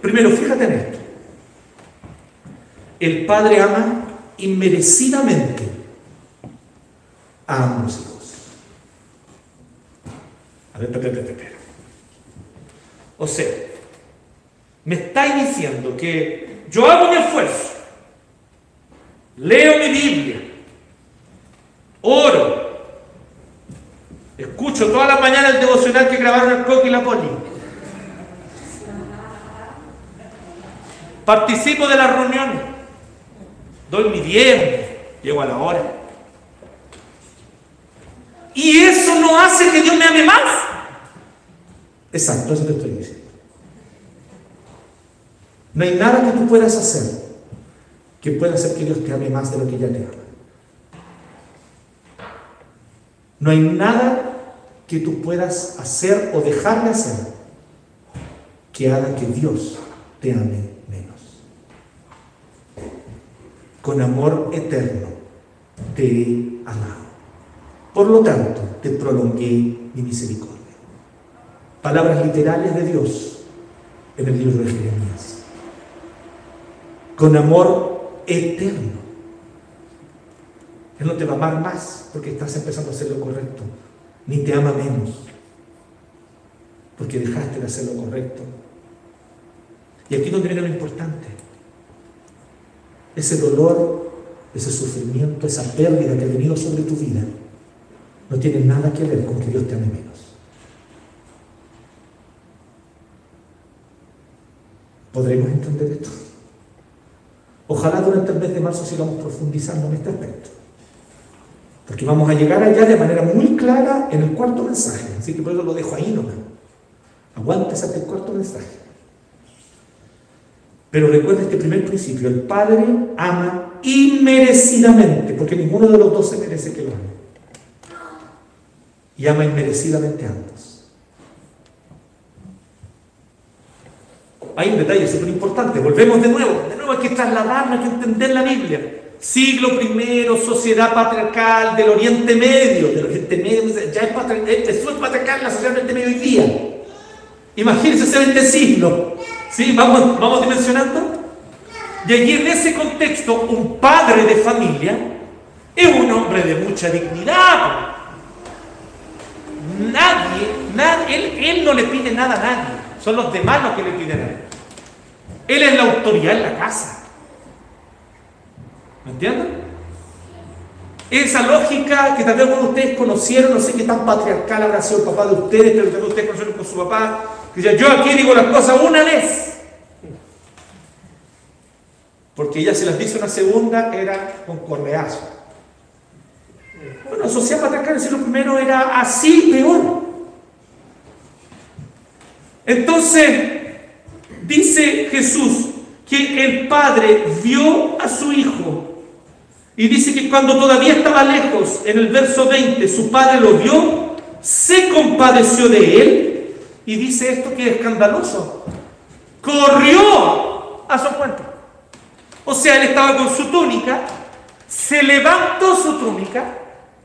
Primero, fíjate en esto. El padre ama inmerecidamente a ambos hijos. A ver, espera, espera. O sea, me estáis diciendo que yo hago mi esfuerzo, leo mi Biblia, oro, escucho toda la mañana el devocional que grabaron el Coque y la Poli, participo de las reuniones, doy mi diezmo, llego a la hora. Y eso no hace que Dios me ame más. Exacto, eso te estoy diciendo. No hay nada que tú puedas hacer que pueda hacer que Dios te ame más de lo que ya te ama. No hay nada que tú puedas hacer o dejar de hacer que haga que Dios te ame menos. Con amor eterno te he amado. Por lo tanto, te prolongué mi misericordia. Palabras literales de Dios en el libro de Jeremías con amor eterno. Él no te va a amar más porque estás empezando a hacer lo correcto, ni te ama menos porque dejaste de hacer lo correcto. Y aquí donde viene lo importante. Ese dolor, ese sufrimiento, esa pérdida que ha venido sobre tu vida, no tiene nada que ver con que Dios te ame menos. ¿Podremos entender esto? Ojalá durante el mes de marzo sigamos profundizando en este aspecto. Porque vamos a llegar allá de manera muy clara en el cuarto mensaje. Así que por eso lo dejo ahí nomás. Aguantes hasta el cuarto mensaje. Pero recuerda este primer principio. El Padre ama inmerecidamente, porque ninguno de los dos se merece que lo ame. Y ama inmerecidamente a ambos. Hay un detalle súper importante. Volvemos de nuevo. De nuevo hay que trasladarnos, hay que entender la Biblia. Siglo I, sociedad patriarcal del Oriente Medio. Del Oriente Medio, ya es patriarcal, el patriarcal la sociedad del Oriente Medio hoy día. Imagínense ese 20 siglo. ¿Sí? ¿Vamos, ¿Vamos dimensionando? Y allí en ese contexto, un padre de familia es un hombre de mucha dignidad. Nadie, nadie él, él, no le pide nada a nadie. Son los demás los que le piden a él. Él es la autoridad en la casa. ¿Me entienden? Esa lógica que tal vez algunos de ustedes conocieron, no sé qué tan patriarcal habrá sido el papá de ustedes, pero tal vez ustedes conocieron con su papá, decía, yo aquí digo las cosas una vez. Porque ella se las dice una segunda, era con correazo. Bueno, en el siglo primero era así, peor. Entonces, dice Jesús que el Padre vio a su Hijo y dice que cuando todavía estaba lejos, en el verso 20, su Padre lo vio, se compadeció de él y dice esto que es escandaloso. Corrió a su encuentro. O sea, él estaba con su túnica, se levantó su túnica,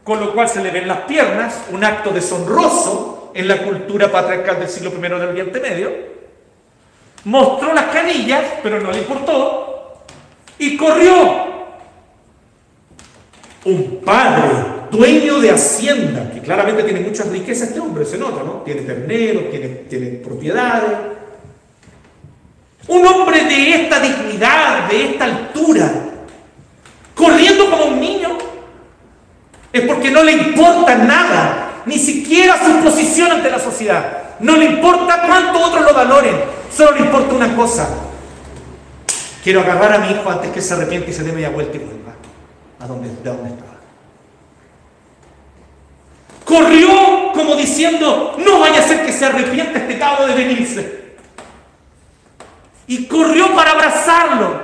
con lo cual se le ven las piernas, un acto deshonroso en la cultura patriarcal del siglo I del Oriente Medio. Mostró las canillas, pero no le importó, y corrió. Un padre, dueño de hacienda, que claramente tiene muchas riquezas, este hombre se nota, ¿no? Tiene terneros, tiene, tiene propiedades, un hombre de esta dignidad, de esta altura, corriendo como un niño, es porque no le importa nada, ni siquiera su posición ante la sociedad. No le importa cuánto otros lo valoren, solo le importa una cosa. Quiero agarrar a mi hijo antes que se arrepiente y se dé media vuelta y vuelva a donde, de donde estaba. Corrió como diciendo, no vaya a ser que se arrepienta este cabo de venirse y corrió para abrazarlo,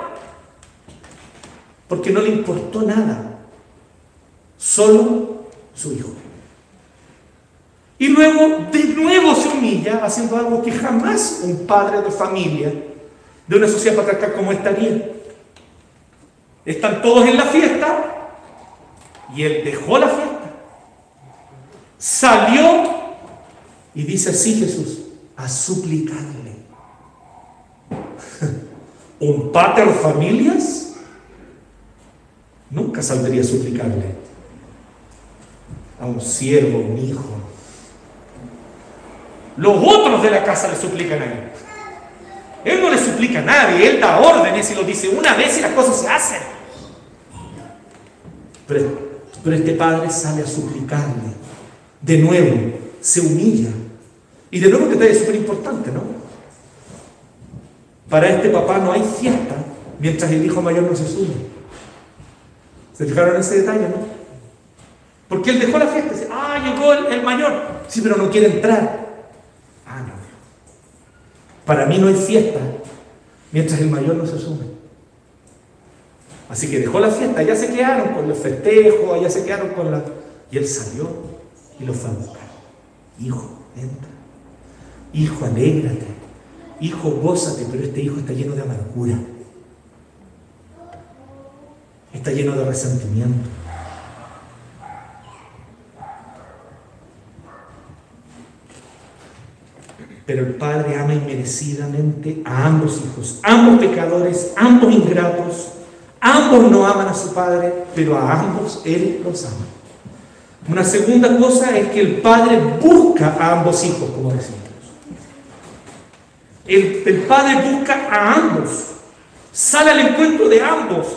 porque no le importó nada, solo su hijo. Y luego de nuevo se humilla haciendo algo que jamás un padre de familia de una sociedad patriarcal como esta. Están todos en la fiesta y él dejó la fiesta, salió y dice así Jesús, a suplicarle un pater familias nunca saldría a suplicarle a un siervo, un hijo. Los otros de la casa le suplican a él. Él no le suplica a nadie, él da órdenes y lo dice una vez y las cosas se hacen. Pero, este padre sale a suplicarle. De nuevo, se humilla. Y de nuevo un detalle súper importante, ¿no? Para este papá no hay fiesta mientras el hijo mayor no se sube. ¿Se fijaron en ese detalle, no? Porque él dejó la fiesta dice, ah, llegó el, mayor. Sí, pero no quiere entrar. Para mí no hay fiesta mientras el mayor no se sube. Así que dejó la fiesta, ya se quedaron con los festejos, ya se quedaron con la... Y él salió y lo fue a buscar. Hijo, entra. Hijo, alégrate hijo, gózate, pero este hijo está lleno de amargura. Está lleno de resentimiento. Pero el Padre ama inmerecidamente a ambos hijos, ambos pecadores, ambos ingratos, ambos no aman a su Padre, pero a ambos Él los ama. Una segunda cosa es que el Padre busca a ambos hijos, como decimos. El, padre busca a ambos, sale al encuentro de ambos,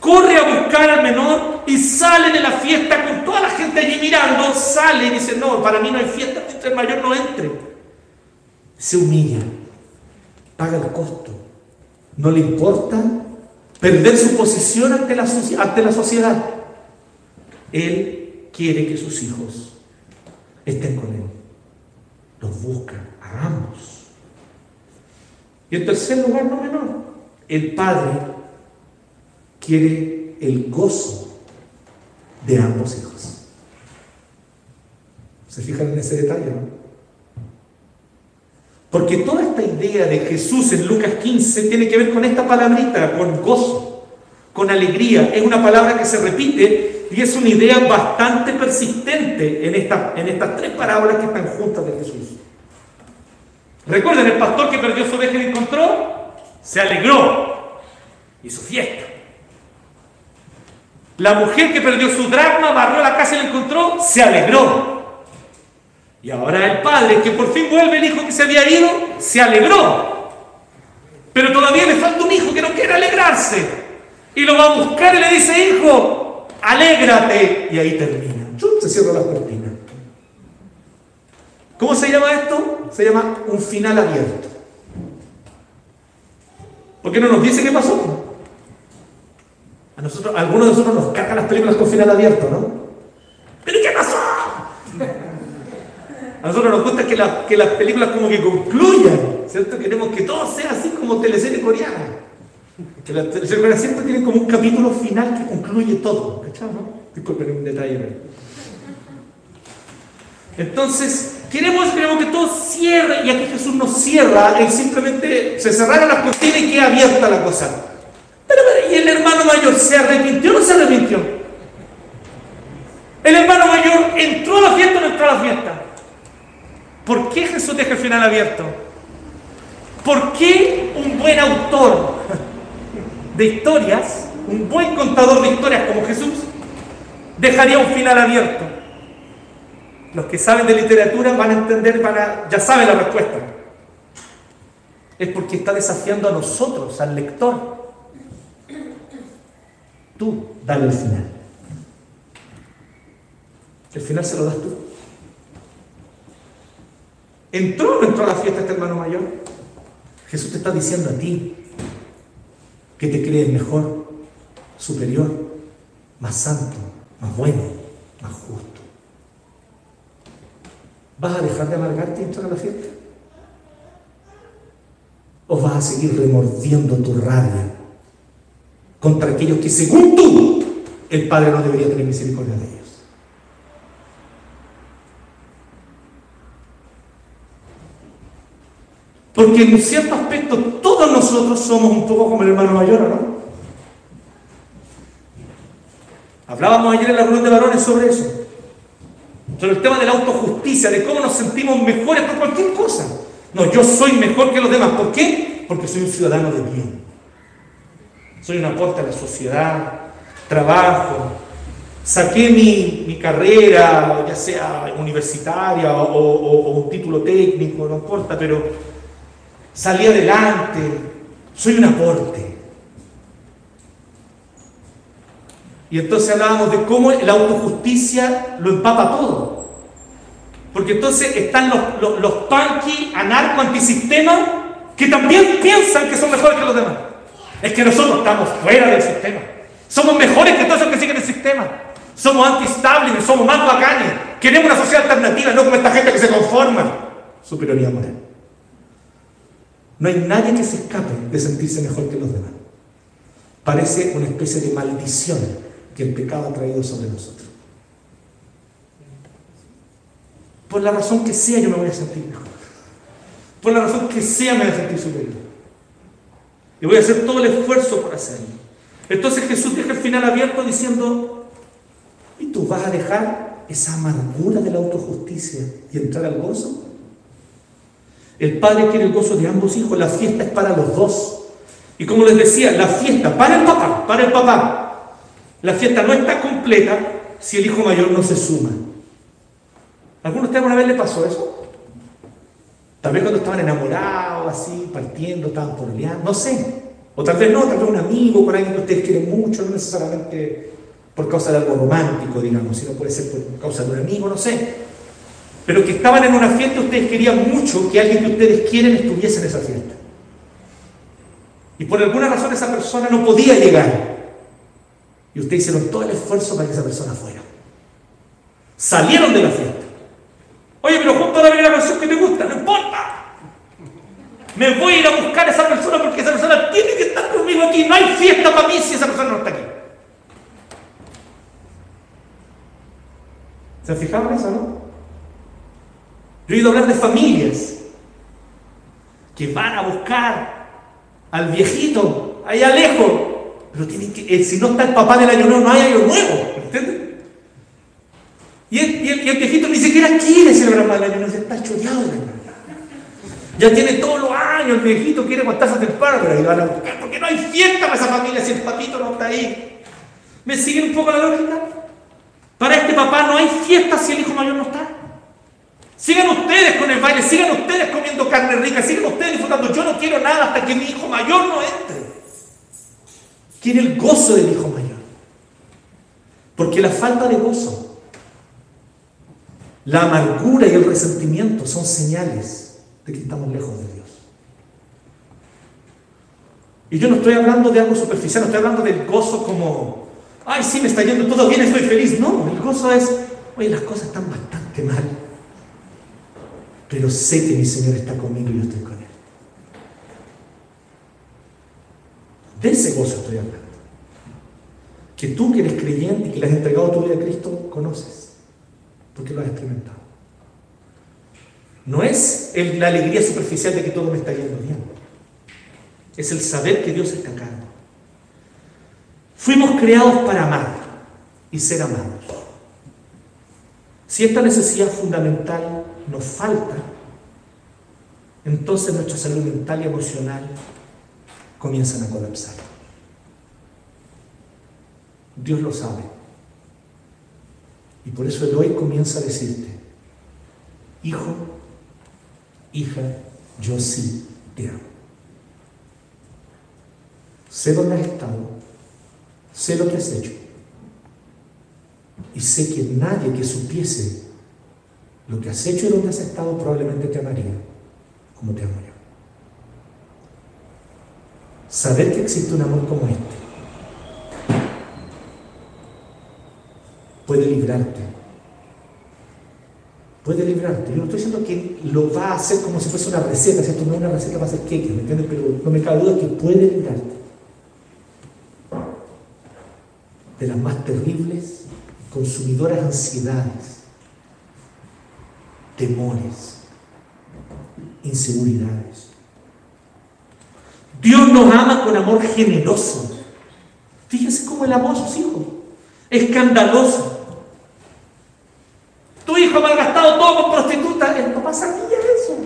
corre a buscar al menor y sale de la fiesta con toda la gente allí mirando, sale y dice, no, para mí no hay fiesta el mayor no entre. Se humilla, paga el costo, no le importa perder su posición ante la, ante la sociedad. Él quiere que sus hijos estén con Él. Los busca a ambos. Y en tercer lugar, no menor, el Padre quiere el gozo de ambos hijos. ¿Se fijan en ese detalle? No? Porque toda esta idea de Jesús en Lucas 15 tiene que ver con esta palabrita, con gozo, con alegría. Es una palabra que se repite y es una idea bastante persistente en, esta, en estas tres parábolas que están juntas de Jesús. Recuerden, el pastor que perdió su oveja y la encontró, se alegró, hizo fiesta. La mujer que perdió su dracma, barrió la casa y la encontró, se alegró. Y ahora el padre, que por fin vuelve el hijo que se había ido, se alegró. Pero todavía le falta un hijo que no quiere alegrarse. Y lo va a buscar y le dice, hijo, alégrate. Y ahí termina. Se cierra la cortina. ¿Cómo se llama esto? Se llama un final abierto. ¿Por qué no nos dice qué pasó? A nosotros, algunos de nosotros nos cargan las películas con final abierto, ¿no? ¿Pero qué pasó? A nosotros nos gusta que, las películas como que concluyan, ¿cierto? Queremos que todo sea así como teleserie coreana. Que las teleseries siempre tienen como un capítulo final que concluye todo, ¿cachai? No? Disculpen un detalle. Entonces, queremos, queremos que todo cierre y aquí Jesús nos cierra, él simplemente se cerraron las cortinas y queda abierta la cosa. Pero, pero, ¿y el hermano mayor se arrepintió o no se arrepintió? El hermano mayor entró a la fiesta o no entró a la fiesta. ¿Por qué Jesús deja el final abierto? ¿Por qué un buen autor de historias, un buen contador de historias como Jesús, dejaría un final abierto? Los que saben de literatura van a entender, ya saben la respuesta. Es porque está desafiando a nosotros, al lector. Tú, dale el final. El final se lo das tú. ¿Entró o no entró a la fiesta este hermano mayor? Jesús te está diciendo a ti que te crees mejor, superior, más santo, más bueno, más justo. ¿Vas a dejar de amargarte y entrar a la fiesta? ¿O vas a seguir remordiendo tu rabia contra aquellos que según tú el Padre no debería tener misericordia de ellos? Porque en cierto aspecto todos nosotros somos un poco como el hermano mayor, ¿no? Hablábamos ayer en la reunión de varones sobre eso. Sobre el tema de la autojusticia, de cómo nos sentimos mejores por cualquier cosa. No, yo soy mejor que los demás. ¿Por qué? Porque soy un ciudadano de bien. Soy un aporte a la sociedad, trabajo, saqué mi, carrera, ya sea universitaria o, un título técnico, no importa, pero salí adelante, soy un aporte. Y entonces hablábamos de cómo la autojusticia lo empapa todo. Porque entonces están los, los, punky, anarco, antisistema, que también piensan que son mejores que los demás. Es que nosotros estamos fuera del sistema. Somos mejores que todos los que siguen el sistema. Somos anti somos más bacanes. Queremos una sociedad alternativa, no como esta gente que se conforma. Superioridad moral. No hay nadie que se escape de sentirse mejor que los demás. Parece una especie de maldición que el pecado ha traído sobre nosotros. Por la razón que sea yo me voy a sentir mejor. Por la razón que sea me voy a sentir superior. Y voy a hacer todo el esfuerzo por hacerlo. Entonces Jesús deja el final abierto diciendo, ¿y tú vas a dejar esa amargura de la autojusticia y entrar al gozo? El padre quiere el gozo de ambos hijos, la fiesta es para los dos. Y como les decía, la fiesta para el papá, para el papá, la fiesta no está completa si el hijo mayor no se suma. ¿Alguno de ustedes alguna vez le pasó eso? Tal vez cuando estaban enamorados, así, partiendo, estaban por no sé. O tal vez no, tal vez un amigo, por alguien que ustedes quieren mucho, no necesariamente por causa de algo romántico, digamos, sino puede ser por causa de un amigo, no sé pero que estaban en una fiesta, ustedes querían mucho que alguien que ustedes quieren estuviese en esa fiesta. Y por alguna razón esa persona no podía llegar. Y ustedes hicieron todo el esfuerzo para que esa persona fuera. Salieron de la fiesta. Oye, pero junto a la la canción que te gusta, no importa. Me voy a ir a buscar a esa persona porque esa persona tiene que estar conmigo aquí. No hay fiesta para mí si esa persona no está aquí. ¿Se han fijado en eso, no? Yo he a hablar de familias que van a buscar al viejito allá lejos, pero tienen que, eh, si no está el papá del año nuevo, no hay año nuevo, ¿entiendes? Y el, viejito ni siquiera quiere celebrar el año nuevo, está choreado Ya tiene todos los años, el viejito quiere contarse temprano, pero ahí van a buscar, porque no hay fiesta para esa familia si el papito no está ahí. ¿Me siguen un poco la lógica? Para este papá no hay fiesta si el hijo mayor no. Sigan ustedes con el baile, sigan ustedes comiendo carne rica, sigan ustedes disfrutando. Yo no quiero nada hasta que mi hijo mayor no entre. Quiere el gozo del hijo mayor. Porque la falta de gozo, la amargura y el resentimiento son señales de que estamos lejos de Dios. Y yo no estoy hablando de algo superficial, no estoy hablando del gozo como, ay, sí, me está yendo todo bien, estoy feliz. No, el gozo es, oye, las cosas están bastante mal pero sé que mi Señor está conmigo y yo estoy con Él. De ese gozo estoy hablando. Que tú que eres creyente y que le has entregado tu vida a Cristo, conoces, porque lo has experimentado. No es la alegría superficial de que todo me está yendo bien. Es el saber que Dios está acá. Fuimos creados para amar y ser amados. Si esta necesidad fundamental nos falta, entonces nuestra salud mental y emocional comienzan a colapsar. Dios lo sabe. Y por eso el hoy comienza a decirte, hijo, hija, yo sí te amo. Sé dónde has estado, sé lo que has hecho. Y sé que nadie que supiese lo que has hecho y donde has estado probablemente te amaría como te amo yo. Saber que existe un amor como este puede librarte. Puede librarte. Yo no estoy diciendo que lo va a hacer como si fuese una receta, esto no es una receta para hacer queque, ¿me entiendes? Pero no me cabe duda que puede librarte de las más terribles, consumidoras ansiedades temores, inseguridades. Dios nos ama con amor generoso. Fíjense cómo el amor a sus hijos. Escandaloso. Tu hijo malgastado todo con prostituta. El papá sabía eso.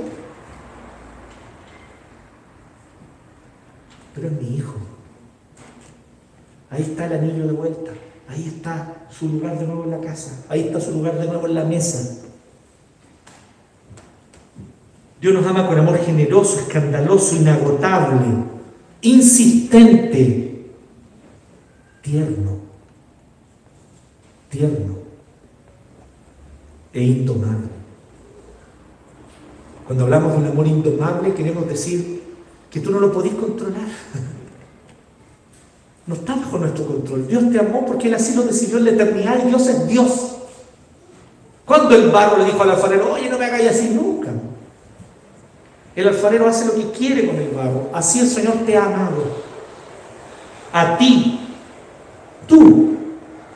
Pero es mi hijo. Ahí está el anillo de vuelta. Ahí está su lugar de nuevo en la casa. Ahí está su lugar de nuevo en la mesa. Dios nos ama con amor generoso, escandaloso, inagotable, insistente, tierno, tierno e indomable. Cuando hablamos de un amor indomable queremos decir que tú no lo podés controlar. No está bajo nuestro control. Dios te amó porque Él así lo decidió en la eternidad y Dios es Dios. Cuando el barro le dijo al alfarero, oye, no me hagáis así nunca. El alfarero hace lo que quiere con el barro. Así el Señor te ha amado. A ti, tú,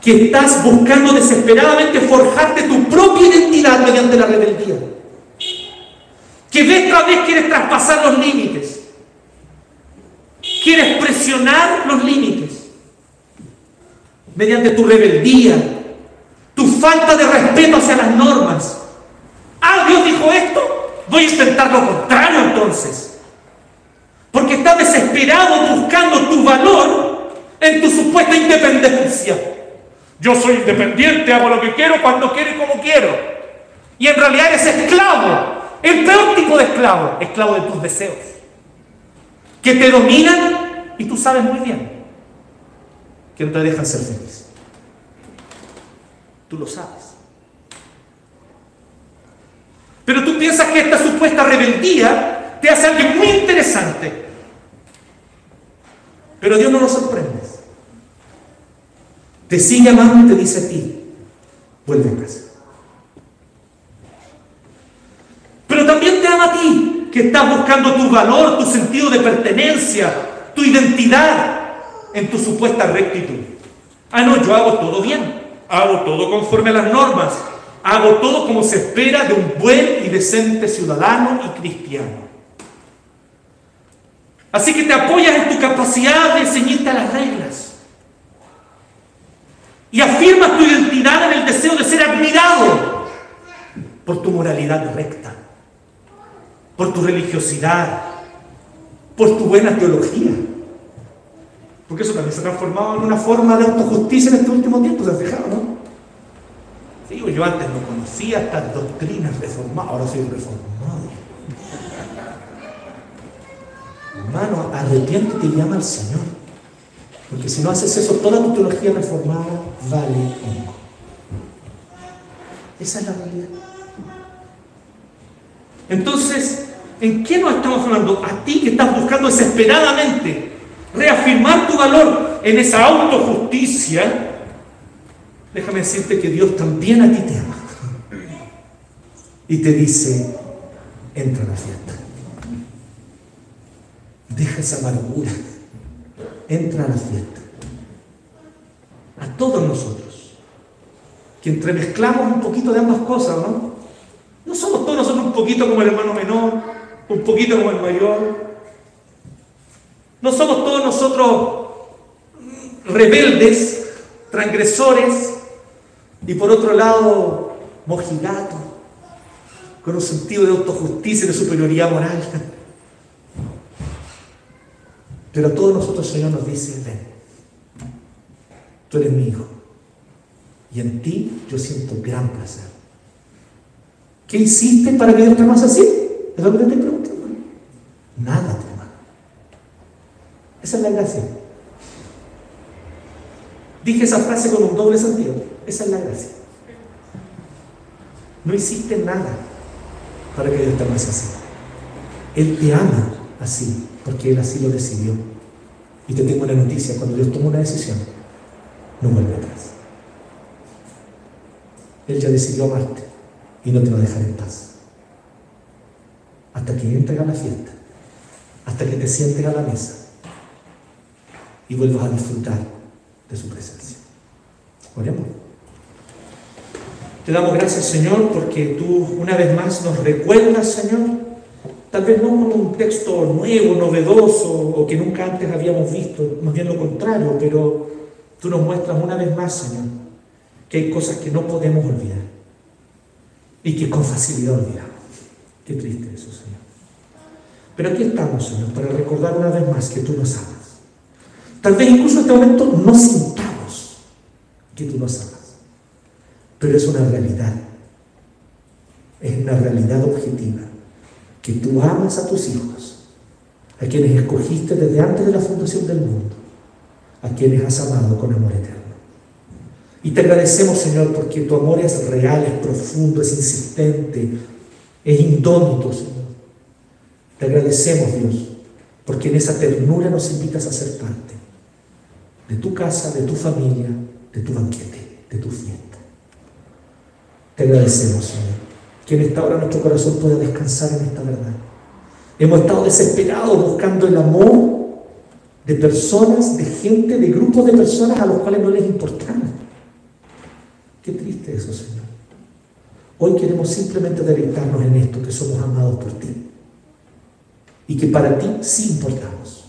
que estás buscando desesperadamente forjarte tu propia identidad mediante la rebeldía. Que vez tras vez quieres traspasar los límites. Quieres presionar los límites. Mediante tu rebeldía, tu falta de respeto hacia las normas. Ah, Dios dijo esto, Voy a intentar lo contrario entonces. Porque estás desesperado buscando tu valor en tu supuesta independencia. Yo soy independiente, hago lo que quiero, cuando quiero y como quiero. Y en realidad eres esclavo. El peor tipo de esclavo, esclavo de tus deseos. Que te dominan y tú sabes muy bien que no te dejan ser feliz. Tú lo sabes. Pero tú piensas que esta supuesta rebeldía te hace alguien muy interesante. Pero Dios no nos sorprende. Te sigue amando y te dice a ti, vuelve a casa. Pero también te ama a ti, que estás buscando tu valor, tu sentido de pertenencia, tu identidad en tu supuesta rectitud. Ah, no, yo hago todo bien, hago todo conforme a las normas, hago todo como se espera de un buen y decente ciudadano y cristiano. Así que te apoyas en tu capacidad de ceñirte a las reglas. Y afirmas tu identidad en el deseo de ser admirado por tu moralidad recta, por tu religiosidad, por tu buena teología. Porque eso también se ha transformado en una forma de autojusticia en este último tiempo, ¿se han fijado, no? Sí, yo antes no conocía estas doctrinas reformadas, ahora soy reformado. Hermano, arrepiéntete y llama al Señor. Porque si no haces eso, toda tu teología reformada vale poco. Esa es la realidad. Entonces, ¿en qué nos estamos hablando? A ti que estás buscando desesperadamente reafirmar tu valor en esa autojusticia, déjame decirte que Dios también a ti te ama. Y te dice, entra a la fiesta. Deja esa amargura. Entra a la fiesta. A todos nosotros. Que entremezclamos un poquito de ambas cosas, ¿no? No somos todos nosotros un poquito como el hermano menor, un poquito como el mayor. No somos todos nosotros rebeldes, transgresores, y por otro lado, mojigatos, con un sentido de autojusticia y de superioridad moral. Pero a todos nosotros el Señor nos dice, ven, tú eres mi hijo. Y en ti yo siento gran placer. ¿Qué hiciste para que Dios te amase así? Es lo que te estoy preguntando. Nada, hermano. Esa es la gracia. Dije esa frase con un doble sentido. Esa es la gracia. No hiciste nada para que Dios te amase así. Él te ama así porque Él así lo decidió. Y te tengo una noticia, cuando Dios toma una decisión, no vuelve atrás. Él ya decidió amarte y no te va a dejar en paz. Hasta que entres a la fiesta, hasta que te sientes a la mesa y vuelvas a disfrutar de su presencia. Oremos. Te damos gracias, Señor, porque tú una vez más nos recuerdas, Señor, Tal vez no con un texto nuevo, novedoso o que nunca antes habíamos visto, más bien lo contrario, pero tú nos muestras una vez más, Señor, que hay cosas que no podemos olvidar y que con facilidad olvidamos. Qué triste eso, Señor. Pero aquí estamos, Señor, para recordar una vez más que tú nos amas. Tal vez incluso en este momento no sintamos que tú nos amas, pero es una realidad. Es una realidad objetiva que tú amas a tus hijos, a quienes escogiste desde antes de la fundación del mundo, a quienes has amado con amor eterno. Y te agradecemos, Señor, porque tu amor es real, es profundo, es insistente, es indómito, Señor. Te agradecemos, Dios, porque en esa ternura nos invitas a ser parte de tu casa, de tu familia, de tu banquete, de tu fiesta. Te agradecemos, Señor que en esta hora nuestro corazón pueda descansar en esta verdad. Hemos estado desesperados buscando el amor de personas, de gente, de grupos de personas a los cuales no les importamos. Qué triste eso, Señor. Hoy queremos simplemente deleitarnos en esto, que somos amados por ti. Y que para ti sí importamos.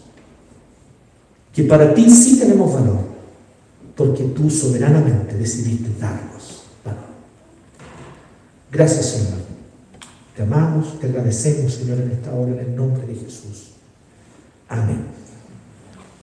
Que para ti sí tenemos valor. Porque tú soberanamente decidiste darnos. Gracias, Señor. Te amamos, te agradecemos, Señor, en esta hora, en el nombre de Jesús. Amén.